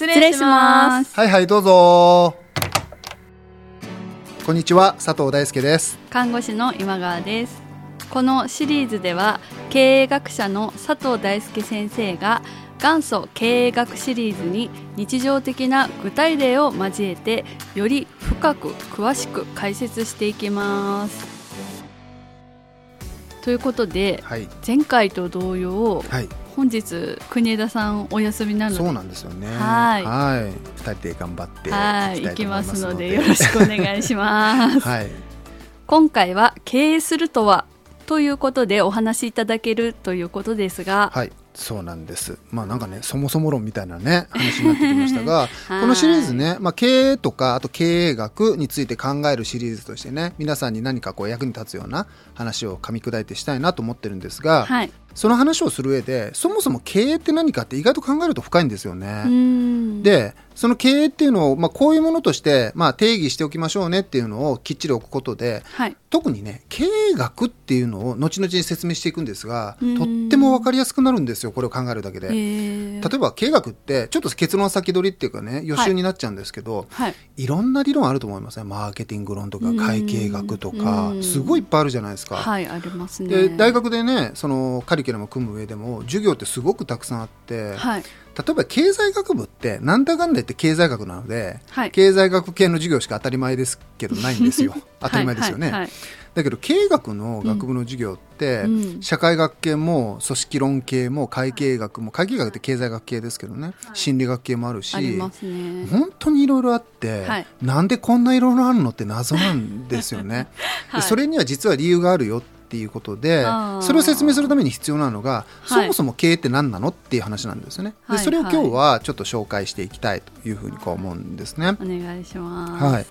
失礼します。はいはいどうぞ。こんにちは佐藤大輔です。看護師の今川です。このシリーズでは経営学者の佐藤大輔先生が元祖経営学シリーズに日常的な具体例を交えてより深く詳しく解説していきます。ということで、はい。前回と同様はい本日国枝さんお休みなので。そうなんですよね。はい。は人で頑張ってはい。行きまますすのでよろしくお願いします。はい。今回は経営するとはということでお話しいただけるということですが、はい。そうなんです。まあなんかねそもそも論みたいなね話になってきましたが はい。このシリーズね、まあ、経営とかあと経営学について考えるシリーズとしてね皆さんに何かこう役に立つような話を噛み砕いてしたいなと思ってるんですが、はい、その話をする上でそもそも経営って何かって意外と考えると深いんですよね。でその経営っていうのを、まあ、こういうものとして、まあ、定義しておきましょうねっていうのをきっちり置くことではい、特にね経営学っていうのを後々に説明していくんですがうん。とっても分かりやすくなるんですよこれを考えるだけで。え。ー例えば経営学ってちょっと結論先取りっていうかね予習になっちゃうんですけど、はい、い、ろんな理論あると思いますねマーケティング論とかうん。会計学とか。うん。すごいいっぱいあるじゃないですか。はい、ありますね。で大学でねそのカリキュラムを組む上でも授業ってすごくたくさんあって、はい、例えば経済学部ってなんだかんだ言って経済学なので、はい、経済学系の授業しか当たり前ですけどないんですよ当たり前ですよね、はい、はいだけど経営学の学部の授業って、うん社会学系も組織論系も会計学も会計学って経済学系ですけどね、心理学系もあるしあね。本当にいろいろあって、はいなんでこんないろいろあるのって謎なんですよね。はいそれには実は理由があるよっていうことでそれを説明するために必要なのが、はいそもそも経営って何なのっていう話なんですよね。はいでそれを今日はちょっと紹介していきたいというふうにこう思うんですね。お願いします。はい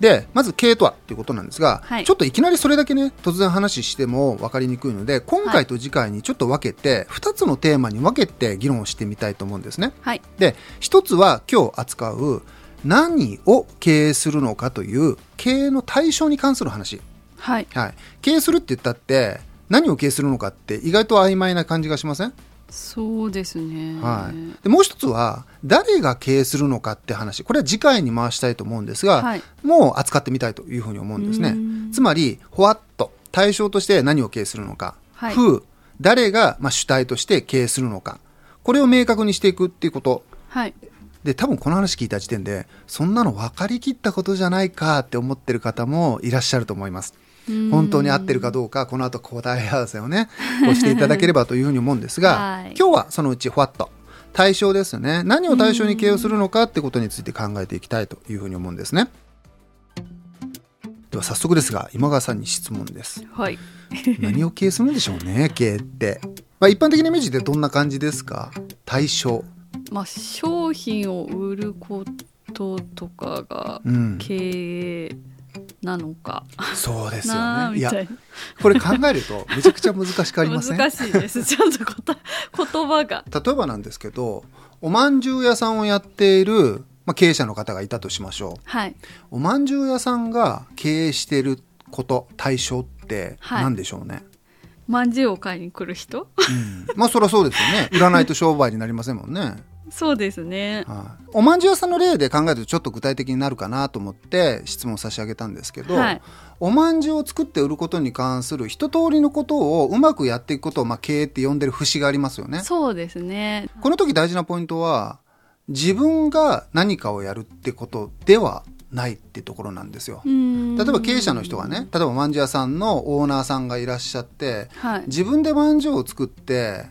でまず経営とはっていうことなんですが、はいちょっといきなりそれだけね突然話しても分かりにくいので今回と次回にちょっと分けて、2つのテーマに分けて議論をしてみたいと思うんですね。はい、で一つは今日扱う何を経営するのかという経営の対象に関する話、はい、はい、経営するって言ったって何を経営するのかって意外と曖昧な感じがしません、そうですね。はい、でもう一つは誰が経営するのかって話。これは次回に回したいと思うんですが、はい。もう扱ってみたいというふうに思うんですね。うん。つまり「ほわっと」対象として何を経営するのか「はい。風」誰がまあ主体として経営するのか。これを明確にしていくっていうこと。はい、で多分この話聞いた時点でそんなの分かりきったことじゃないかって思ってる方もいらっしゃると思います。うん本当に合ってるかどうかこの後答え合わせをね こうしていただければというふうに思うんですが、はい。今日はそのうちふわっと対象ですよね。何を対象に経営をするのかってことについて考えていきたいというふうに思うんですね。では早速ですが今川さんに質問です。はい、何を経営するんでしょうね 経営って、まあ、一般的なイメージでどんな感じですか？対象。まあ商品を売ることとかがうん。経営なのか。そうですよね。いや。これ考えるとめちゃくちゃ難しくありません？難しいです。ちゃんと言葉が。例えばなんですけどおまんじゅう屋さんをやっている、まあ、経営者の方がいたとしましょう。はい。おまんじゅう屋さんが経営していること対象ってはい。何でしょうね、まんじゅうを買いに来る人？うん、まあそりゃそうですよね。売らないと商売になりませんもんね、そうですね。はい、おまんじゅう屋さんの例で考えるとちょっと具体的になるかなと思って質問差し上げたんですけど、はいおまんじゅうを作って売ることに関する一通りのことをうまくやっていくことを、まあ、経営って呼んでる節がありますよねそうですね。この時大事なポイントは自分が何かをやるってことではないってところなんですよ。例例えば経営者の人がね例えばまんじゅう屋さんのオーナーさんがいらっしゃってはい。自分でまんじゅうを作って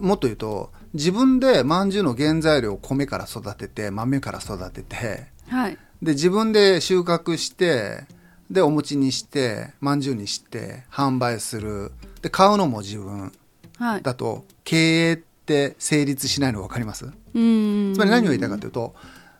もっと言うと自分でまんじゅうの原材料を米から育てて豆から育ててはい。で自分で収穫してでお餅にしてまんじゅうにして販売するで買うのも自分はい。だと経営って成立しないの分かります？うん。つまり何を言いたいかというと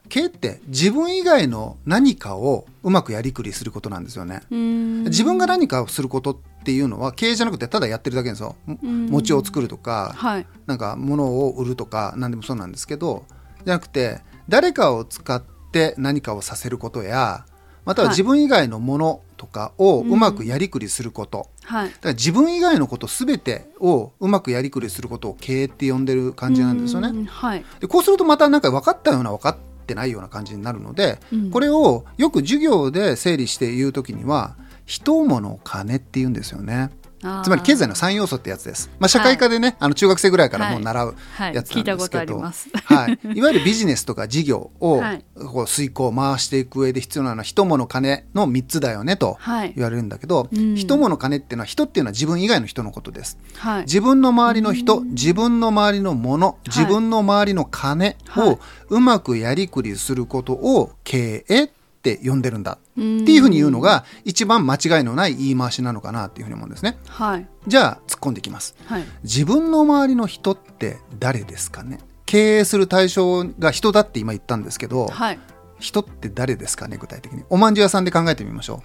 経営って自分以外の何かをうまくやりくりすることなんですよね。うん。自分が何かをすることっていうのは経営じゃなくてただやってるだけですよ。ん餅を作るとか、はい。なんか物を売るとか何でもそうなんですけどじゃなくて誰かを使って何かをさせることやまたは自分以外のものとかをうまくやりくりすること、はいだから自分以外のこと全てをうまくやりくりすることを経営って呼んでる感じなんですよね。うんはいでこうするとまたなんか分かったような分かってないような感じになるので、うんこれをよく授業で整理して言う時には人物金って言うんですよね。つまり経済の3要素ってやつです。まあ、社会科でね、あの中学生ぐらいからもう習うはいやつなんですけど、はい、いわゆるビジネスとか事業をはい。こう遂行回していく上で必要なのは人物金の3つだよねとはい。言われるんだけど、うん。人物金っていうのは人っていうのは自分以外の人のことです。はい。自分の周りの人、自分の周りのもの、自分の周りの金はい。をうまくやりくりすることを経営って呼んでるんだっっていうふうに言うのが一番間違いのない言い回しなのかなっていうふうに思うんですね。はい。じゃあ突っ込んでいきます。はい。自分の周りの人って誰ですかね？経営する対象が人だって今言ったんですけど、はい。人って誰ですかね？具体的に。おまんじゅう屋さんで考えてみましょ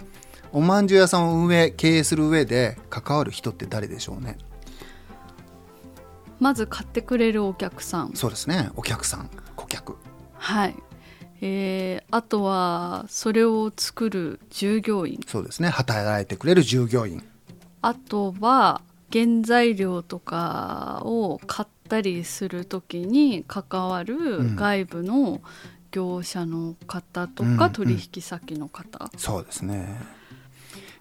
う。おまんじゅう屋さんを運営経営する上で関わる人って誰でしょうね？まず買ってくれるお客さん。そうですね。お客さん。顧客。はいえー、あとはそれを作る従業員。そうですね。働いてくれる従業員。あとは原材料とかを買ったりする時に関わうん。る外部の業者の方とうんうんか取引先の方、そうですね。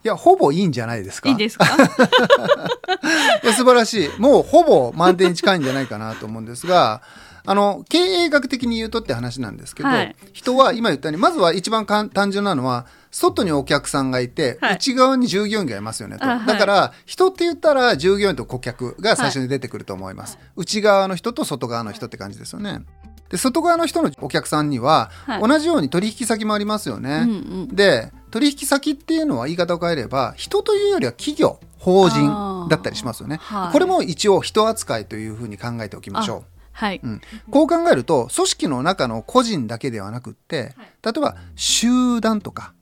いやほぼいいんじゃないですか。いいですか？いや素晴らしい。もうほぼ満点に近いんじゃないかなと思うんですが、あの、経営学的に言うとって話なんですけど、はい。人は今言ったように、まずは一番単純なのは、外にお客さんがいて、はい。内側に従業員がいますよねと。だから、人って言ったら従業員と顧客が最初に出てくると思います。内側の人と外側の人って感じですよね。で、外側の人のお客さんには、はい。同じように取引先もありますよね。うんうんで取引先っていうのは言い方を変えれば人というよりは企業法人だったりしますよね、はい。これも一応人扱いというふうに考えておきましょはい、う、うん、こう考えると組織の中の個人だけではなくって例えば集団とか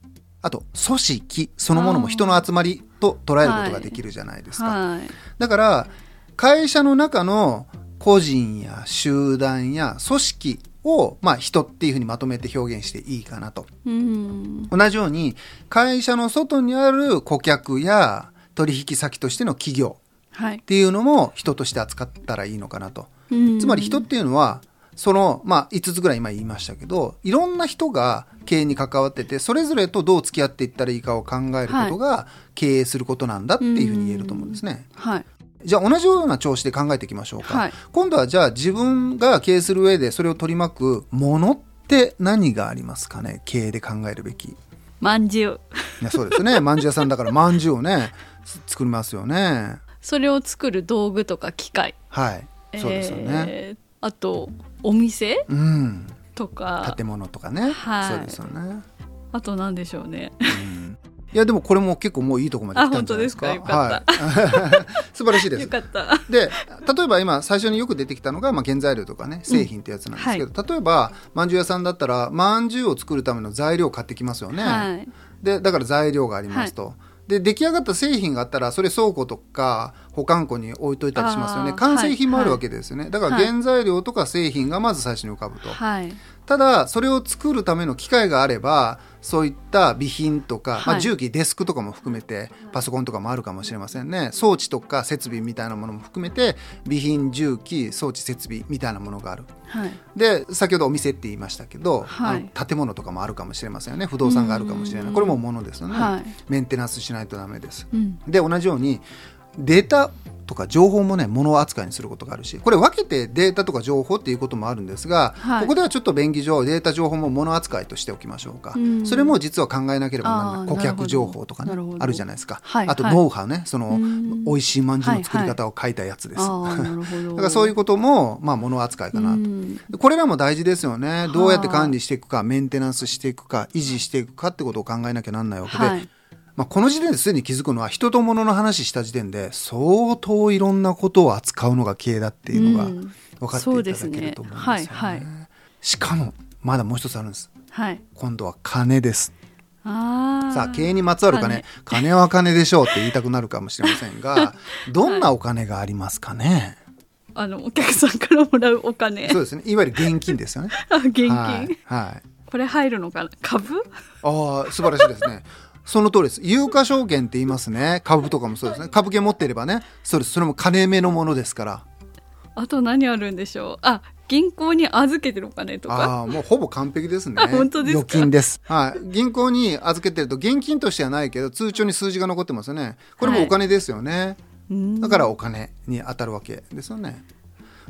あと組織そのものも人の集まりと捉えることができるじゃないですか、はい。だから会社の中の個人や集団や組織を、まあ、人っていうふうにまとめて表現していいかなと。うん。同じように会社の外にある顧客や取引先としての企業はい。っていうのも人として扱ったらいいのかなと。うんつまり人っていうのはその、まあ、5つぐらい今言いましたけどいろんな人が経営に関わっててそれぞれとどう付き合っていったらいいかを考えることが経営することなんだっていうふうに言えると思うんですね。はいじゃあ同じような調子で考えていきましょうか。はい今度はじゃあ自分が経営する上でそれを取り巻くものって何がありますかね？経営で考えるべき。まんじゅういやそうですね。まんじゅう屋さんだからまんじゅうをね、つ作りますよね。それを作る道具とか機械はい。そうですよね。えーあとお店？うん。とか建物とかね。はいそうですよね。あと何でしょうねうん。いやでもこれも結構もういいとこまで来たんじゃないですか。ですはい。素晴らしいですよ。かったで例えば今最初によく出てきたのが、まあ、原材料とかね製品ってやつなんですけど、例えばまんじゅう屋さんだったらまんじゅうを作るための材料を買ってきますよね。はいでだから材料がありますと。で出来上がった製品があったらそれ倉庫とか保管庫に置いといたりしますよね。完成品もあるはいわけですよね、だからはい。原材料とか製品がまず最初に浮かぶと、はいただそれを作るための機械があればそういった備品とか、まあ、はい重機デスクとかも含めてパソコンとかもあるかもしれませんね。装置とか設備みたいなものも含めて備品重機装置設備みたいなものがある。はい。で先ほどお店って言いましたけど、はい。建物とかもあるかもしれませんよね。不動産があるかもしれない。これも物ですよね、はい。メンテナンスしないとダメです。うん。で同じようにデータとか情報もね物扱いにすることがあるしこれ分けてデータとか情報っていうこともあるんですが、はい。ここではちょっと便宜上データ情報も物扱いとしておきましょうか、うん。それも実は考えなければならない。顧客情報とかねあるじゃないですか、はい。あとはいノウハウねそのうん。美味しいまんじゅうの作り方を書いたやつです、ああなるほど。だからそういうことも、まあ、物扱いかなと。うん。これらも大事ですよね。どうやって管理していくか、メンテナンスしていくか、維持していくかってことを考えなきゃなんないわけで、はいまあ、この時点ですでに気づくのは、人と物の話した時点で、相当いろんなことを扱うのが経営だっていうのがうん。分かっていただけると思うんですよね。そうですね。はいはいしかも、まだもう一つあるんです。はい。今度は金です。ああさあ、経営にまつわる金、金。は金でしょうって言いたくなるかもしれませんが、どんなお金がありますかね、あのお客さんからもらうお金。そうですね。いわゆる現金ですよね。あ現金、はい。はい。これ入るのかな？株？ああ素晴らしいですねその通りです。有価証券って言いますね。株とかもそうですね。株券持っていればね。そうです。それも金目のものですから。あと何あるんでしょう。あ銀行に預けてるお金とか。ああもうほぼ完璧ですね。本当ですか？預金です、はい、銀行に預けてると現金としてはないけど通帳に数字が残ってますよね。これもお金ですよね、うんだからお金に当たるわけですよね。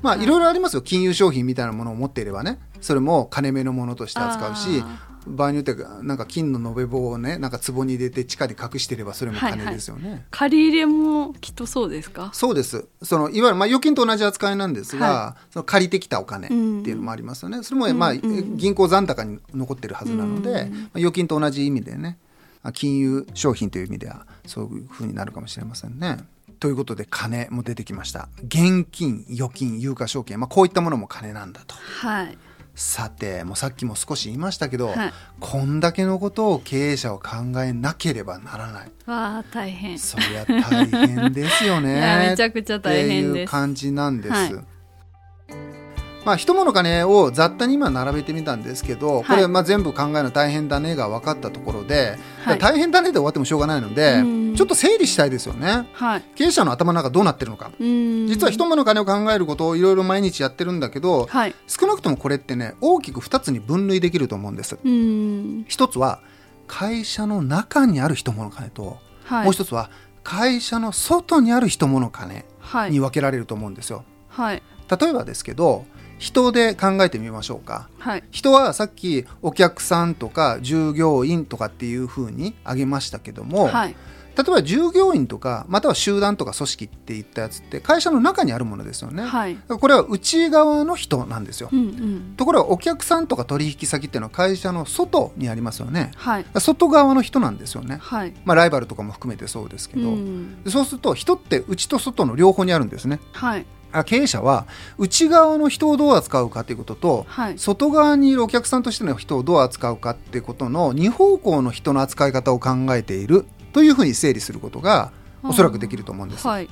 まあいろいろありますよ。金融商品みたいなものを持っていればね。それも金目のものとして扱うし。あ場合によってはなんか金の延べ棒をねなんか壺に入れて地下に隠していればそれも金ですよね、借り入れもきっとそうですか？そうです。そのいわゆるまあ預金と同じ扱いなんですが、はその借りてきたお金っていうのもありますよね、それもまあ、銀行残高に残ってるはずなので、まあ預金と同じ意味でねあ金融商品という意味ではそういうふうになるかもしれませんね。ということで金も出てきました。現金預金有価証券、まあ、こういったものも金なんだと。はいさてもうさっきも少し言いましたけど、はい。こんだけのことを経営者は考えなければならない。わあ大変。そりゃ大変ですよね。めちゃくちゃ大変です。っていう感じなんです。はいまあ、一物金を雑多に今並べてみたんですけど、これまあ全部考えるの大変だねが分かったところで、はい。大変だねで終わってもしょうがないのでうん。ちょっと整理したいですよね。はい。経営者の頭の中どうなってるのか。うん。実は一物金を考えることをいろいろ毎日やってるんだけどはい。少なくともこれってね大きく2つに分類できると思うんです。うん。一つは会社の中にある一物金と、はい。もう一つは会社の外にある一物金はい。に分けられると思うんですよ。はい。例えばですけど人で考えてみましょうか。はい人はさっきお客さんとか従業員とかっていうふうに挙げましたけども、はい例えば従業員とかまたは集団とか組織っていったやつって会社の中にあるものですよね。はいこれは内側の人なんですよ。うんうんところがお客さんとか取引先っていうのは会社の外にありますよね。はい外側の人なんですよね。はいまあライバルとかも含めてそうですけうど、んでそうすると人って内と外の両方にあるんですね。はいあ経営者は内側の人をどう扱うかということと、はい。外側にいるお客さんとしての人をどう扱うかっていうことの2方向の人の扱い方を考えているというふうに整理することがおそらくできると思うんです。はい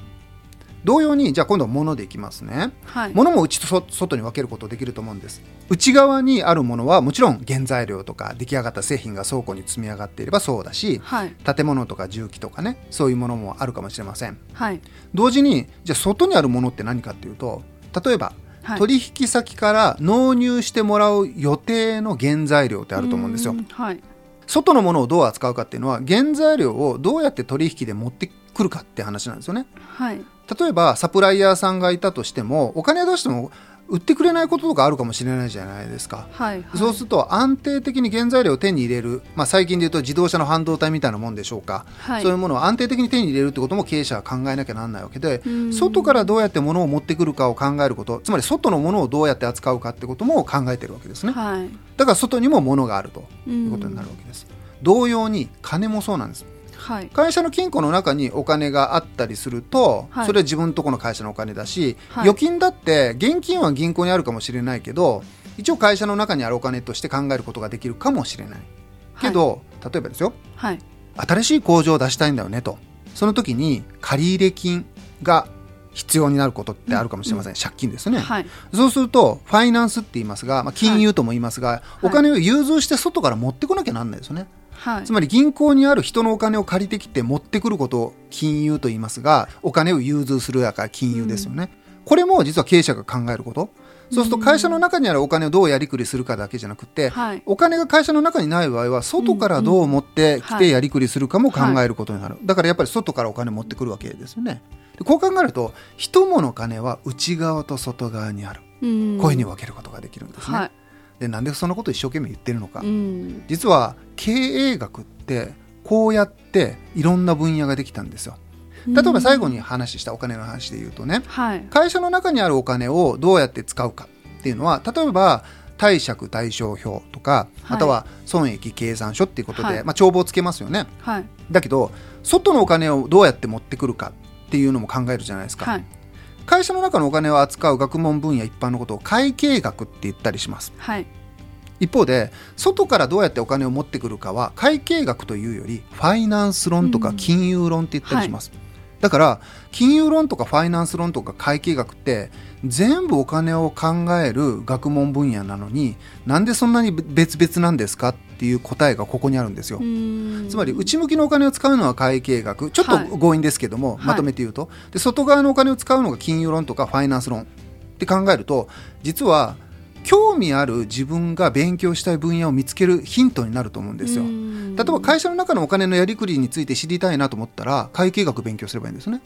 同様にじゃあ今度は物でいきますね。はい物も内とそ外に分けることできると思うんです。内側にあるものはもちろん原材料とか出来上がった製品が倉庫に積み上がっていればそうだしはい建物とか重機とかねそういうものもあるかもしれません。はい同時にじゃあ外にあるものって何かっていうと例えばはい取引先から納入してもらう予定の原材料ってあると思うんですよん。はい外のものをどう扱うかっていうのは原材料をどうやって取引で持ってくるかって話なんですよね。はい例えばサプライヤーさんがいたとしてもお金はどうしても売ってくれないこととかあるかもしれないじゃないですか。はいそうすると安定的に原材料を手に入れる、まあ、最近で言うと自動車の半導体みたいなもんでしょうか、はい。そういうものを安定的に手に入れるってことも経営者は考えなきゃなんないわけでうん。外からどうやって物を持ってくるかを考えることつまり外のものをどうやって扱うかってことも考えてるわけですね。はい。だから外にも物があるとういうことになるわけです。同様に金もそうなんですはい。会社の金庫の中にお金があったりすると、はい。それは自分とこの会社のお金だし、はい。預金だって現金は銀行にあるかもしれないけど一応会社の中にあるお金として考えることができるかもしれない。けど、例えばですよ。はい。新しい工場を出したいんだよねと。その時に借入金が必要になることってあるかもしれません、借金ですね、はい。そうするとファイナンスって言いますが、まあ、金融とも言いますが、い。お金を融通して外から持ってこなきゃなんないですよね、はい。つまり銀行にある人のお金を借りてきて持ってくることを金融と言いますがお金を融通するやから金融ですよね、これも実は経営者が考えることそうすると会社の中にあるお金をどうやりくりするかだけじゃなくて、はい。お金が会社の中にない場合は外からどう持ってきはいてやりくりするかも考えることになる、だからやっぱり外からお金持ってくるわけですよね。でこう考えると一物金は内側と外側にある。うん。こういうふうに分けることができるんですね、はい。でなんでそんなことを一生懸命言ってるのか、うん。実は経営学ってこうやっていろんな分野ができたんですよ例えば最後に話したお金の話で言うとねはい。会社の中にあるお金をどうやって使うかっていうのは例えば貸借対照表とかはい。または損益計算書っていうことで、はい。まあ、帳簿をつけますよね。はい。だけど外のお金をどうやって持ってくるかっていうのも考えるじゃないですか、はい。会社の中のお金を扱う学問分野一般のことを会計学って言ったりします。はい。一方で外からどうやってお金を持ってくるかは会計学というよりファイナンス論とか金融論って言ったりします、だから金融論とかファイナンス論とか会計学って全部お金を考える学問分野なのになんでそんなに別々なんですかっていう答えがここにあるんですよ。つまり内向きのお金を使うのは会計学。ちょっと強引ですけども、はい、まとめて言うと。で外側のお金を使うのが金融論とかファイナンス論って考えると実は興味ある自分が勉強したい分野を見つけるヒントになると思うんですよ。例えば会社の中のお金のやりくりについて知りたいなと思ったら会計学勉強すればいいんですね。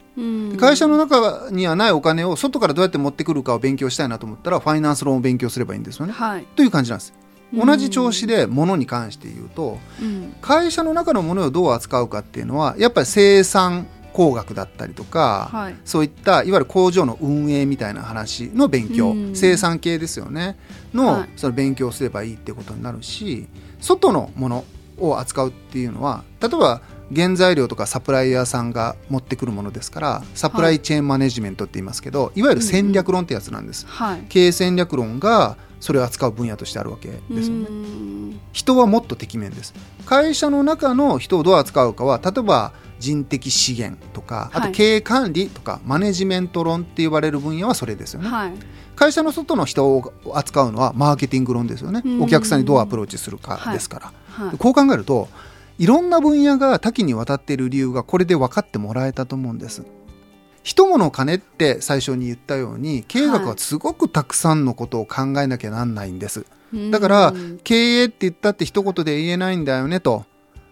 会社の中にはないお金を外からどうやって持ってくるかを勉強したいなと思ったらファイナンス論を勉強すればいいんですよね。はい、という感じなんです。同じ調子で物に関して言うと、うん、会社の中のものをどう扱うかっていうのはやっぱり生産工学だったりとか、はい、そういったいわゆる工場の運営みたいな話の勉強、うん、生産系ですよねのはい、その勉強すればいいってことになるし外のものを扱うっていうのは例えば原材料とかサプライヤーさんが持ってくるものですからサプライチェーンマネジメントって言いますけど、はい、いわゆる戦略論ってやつなんです、うんうん、経営戦略論がそれを扱う分野としてあるわけですよね。人はもっとてきめんです。会社の中の人をどう扱うかは例えば人的資源とかあと経営管理とか、マネジメント論って呼ばれる分野はそれですよね、はい、会社の外の人を扱うのはマーケティング論ですよね。お客さんにどうアプローチするかですから、はい。はい、こう考えるといろんな分野が多岐にわたっている理由がこれで分かってもらえたと思うんです。人物金って最初に言ったように経営学はすごくたくさんのことを考えなきゃなんないんです、だから経営って言ったって一言で言えないんだよねと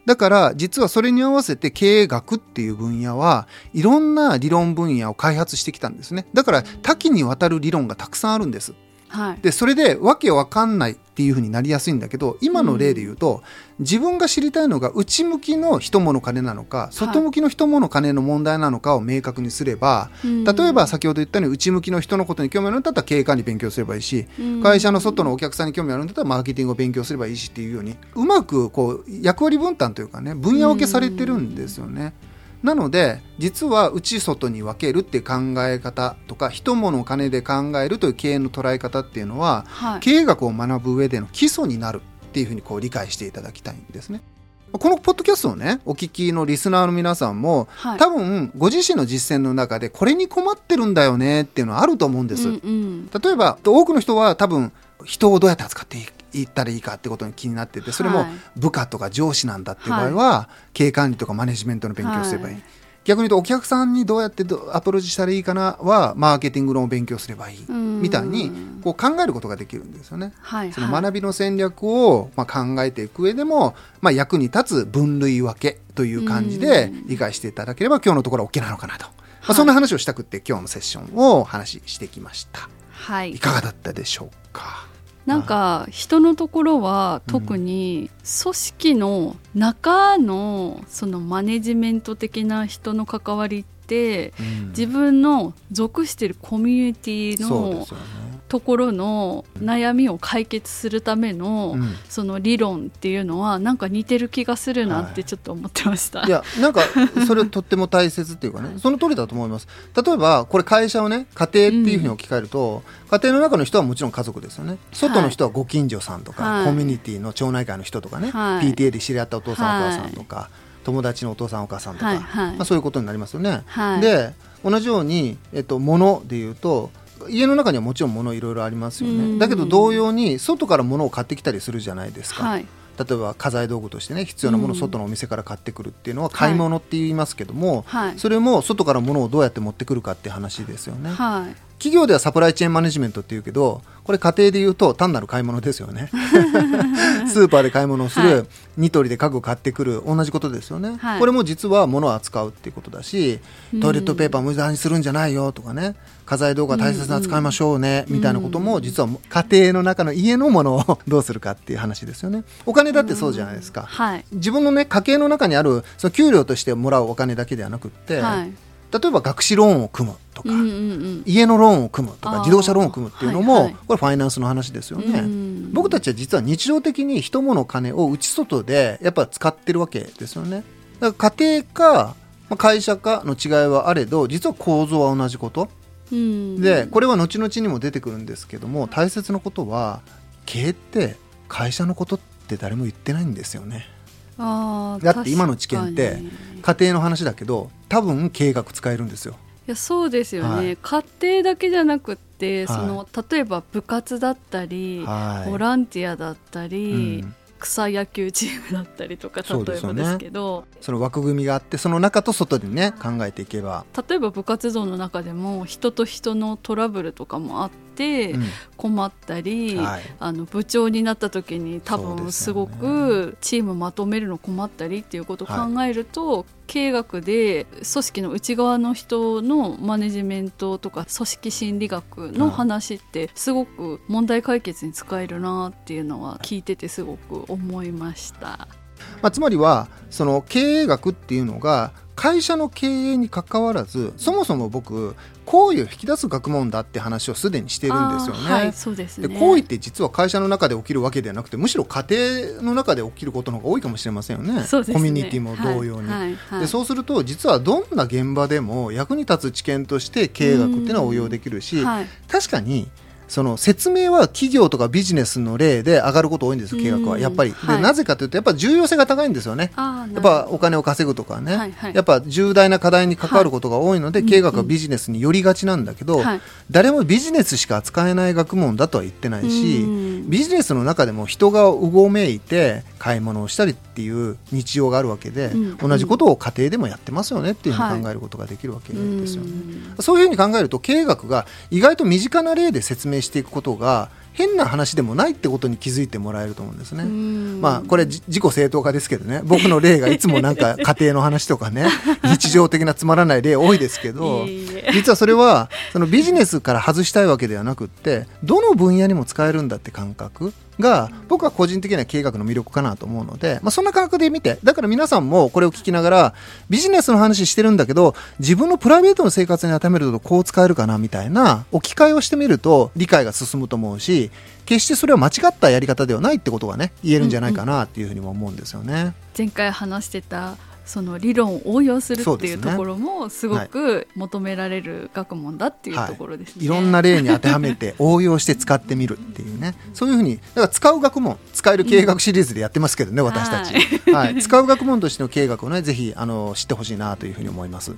だから実はそれに合わせて経営学っていう分野はいろんな理論分野を開発してきたんですね。だから多岐にわたる理論がたくさんあるんです。はい、でそれでわけわかんないっていうふうになりやすいんだけど今の例で言うと、うん、自分が知りたいのが内向きの人物金なのか外向きの人物金の問題なのかを明確にすれば、はい、例えば先ほど言ったように内向きの人のことに興味あるんだったら経営管理勉強すればいいし、うん、会社の外のお客さんに興味あるんだったらマーケティングを勉強すればいいしっていうようにうまくこう役割分担というかね分野分けされてるんですよね。うんなので実は内外に分けるっていう考え方とか人物金で考えるという経営の捉え方っていうのは、はい、経営学を学ぶ上での基礎になるっていうふうにこう理解していただきたいんですね。このポッドキャストをねお聞きのリスナーの皆さんも、はい、多分ご自身の実践の中でこれに困ってるんだよねっていうのはあると思うんです。うんうん、例えば多くの人は多分人をどうやって扱ってい行ったらいいかってことに気になっててそれも部下とか上司なんだっていう場合は、経営管理とかマネジメントの勉強すればいい。逆に言うとお客さんにどうやってアプローチしたらいいかなはマーケティング論を勉強すればいいみたいにこう考えることができるんですよね。はい。はい、その学びの戦略をまあ考えていく上でも、まあ、役に立つ分類分けという感じで理解していただければ今日のところは OK なのかなと、まあ、そんな話をしたくって今日のセッションをお話ししてきました。はい、いかがだったでしょうか？なんか人のところは特に組織の中のそのマネジメント的な人の関わりって自分の属しているコミュニティのところの悩みを解決するための、その理論っていうのはなんか似てる気がするなってちょっと思ってました、はい、いやなんかそれとっても大切っていうかね。その通りだと思います。例えばこれ会社をね家庭っていうふうに置き換えると、うん、家庭の中の人はもちろん家族ですよね。外の人はご近所さんとか、はい、コミュニティの町内会の人とかね、はい、PTA で知り合ったお父さんお母さんとか、友達のお父さんお母さんとか、はい。はい、まあ、そういうことになりますよね。はい、で同じように、えっと、物でいうと家の中にはもちろん物いろいろありますよね。だけど同様に外から物を買ってきたりするじゃないですか、はい、例えば家財道具としてね必要なものを外のお店から買ってくるっていうのは買い物って言いますけども、はい、それも外から物をどうやって持ってくるかっていう話ですよね、はい、企業ではサプライチェーンマネジメントっていうけどこれ家庭で言うと単なる買い物ですよね。スーパーで買い物をする、はい、ニトリで家具買ってくる同じことですよね、はい、これも実は物を扱うっていうことだしトイレットペーパー無駄にするんじゃないよとかね家財道具は大切な使いましょうね、みたいなことも実は家庭の中の家のものをどうするかっていう話ですよね。お金だってそうじゃないですか、はい、自分のね家計の中にあるその給料としてもらうお金だけではなくって、例えば学士ローンを組むとか、うんうんうん、家のローンを組むとか自動車ローンを組むっていうのも、はいはい、これファイナンスの話ですよね、僕たちは実は日常的に人物金を内外でやっぱ使ってるわけですよね。だから家庭か会社かの違いはあれど実は構造は同じこと、うん、でこれは後々にも出てくるんですけども大切なことは経営って会社のことって誰も言ってないんですよねだって今の知見って家庭の話だけど多分経営学使えるんですよ。やそうですよね、はい。家庭だけじゃなくって、はい。その例えば部活だったり、はい。ボランティアだったり、うん。草野球チームだったりとか例えばですけど。その枠組みがあってその中と外にね考えていけば、例えば部活動の中でも人と人のトラブルとかもあってうん困ったり、はい。あの部長になった時に多分ですごくチームまとめるの困ったりっていうことを考えると、経営学で組織の内側の人のマネジメントとか組織心理学の話ってすごく問題解決に使えるなっていうのは聞いててすごく思いました。まあ、つまりはその経営学っていうのが会社の経営に関わらずそもそも僕行為を引き出す学問だって話をすでにしてるんですよね。はい、そうですね。で行為って実は会社の中で起きるわけではなくてむしろ家庭の中で起きることの方が多いかもしれませんよねそうですねコミュニティも同様に。はいはいはいでそうすると実はどんな現場でも役に立つ知見として経営学っていうのは応用できるし、はい確かにその説明は企業とかビジネスの例で上がること多いんですよ経営学は。うん。やっぱり、はい。でなぜかというとやっぱ重要性が高いんですよね。やっぱお金を稼ぐとかね、はい。はいやっぱ重大な課題に関わることが多いので、はい。経営学はビジネスに寄りがちなんだけど、はい。誰もビジネスしか扱えない学問だとは言ってないし、うん。ビジネスの中でも人がうごめいて買い物をしたりっていう日常があるわけで、うん。同じことを家庭でもやってますよねっていうふうに考えることができるわけですよね。うん。そういうふうに考えると経営学が意外と身近な例で説明していくことが変な話でもないってことに気づいてもらえると思うんですね。うん。まあこれじ自己正当化ですけどね。僕の例がいつもなんか 家庭の話とかね。日常的なつまらない例多いですけど 実はそれはそのビジネスから外したいわけではなくってどの分野にも使えるんだって感覚が僕は個人的には経営学の魅力かなと思うので、まあ、そんな感覚で見てだから皆さんもこれを聞きながらビジネスの話してるんだけど自分のプライベートの生活に当てはめるとこう使えるかなみたいな置き換えをしてみると理解が進むと思うし決してそれは間違ったやり方ではないってことがね言えるんじゃないかなっていうふうにも思うんですよね。前回話してたその理論を応用するっていうところもすごく求められる学問だっていうはいところですね。い。ろんな例に当てはめて応用して使ってみるっていうね。そういうふうにだから使う学問使える経営学シリーズでやってますけどね、私たち、はい、使う学問としての経営学をねぜひあの知ってほしいなというふうに思います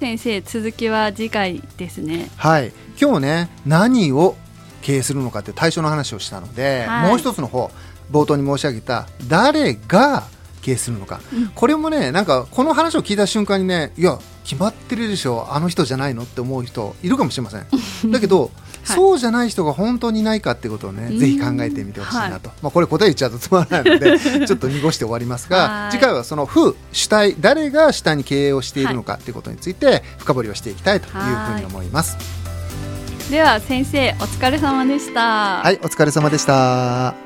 先生続きは次回ですね。はい。今日ね何を経営するのかって対象の話をしたので、はい。もう一つの方冒頭に申し上げた誰が経営するのか、これもねなんかこの話を聞いた瞬間にねいや決まってるでしょあの人じゃないのって思う人いるかもしれません。だけど、そうじゃない人が本当にいないかってことをね、うん。ぜひ考えてみてほしいなはい。と、まあ、これ答え言っちゃうとつまらないので ちょっと濁して終わりますがはい。次回はその負主体誰が主体に経営をしているのかっていうことについて深掘りをしていきたいというふうに思います。では先生お疲れ様でした。はい、お疲れ様でした。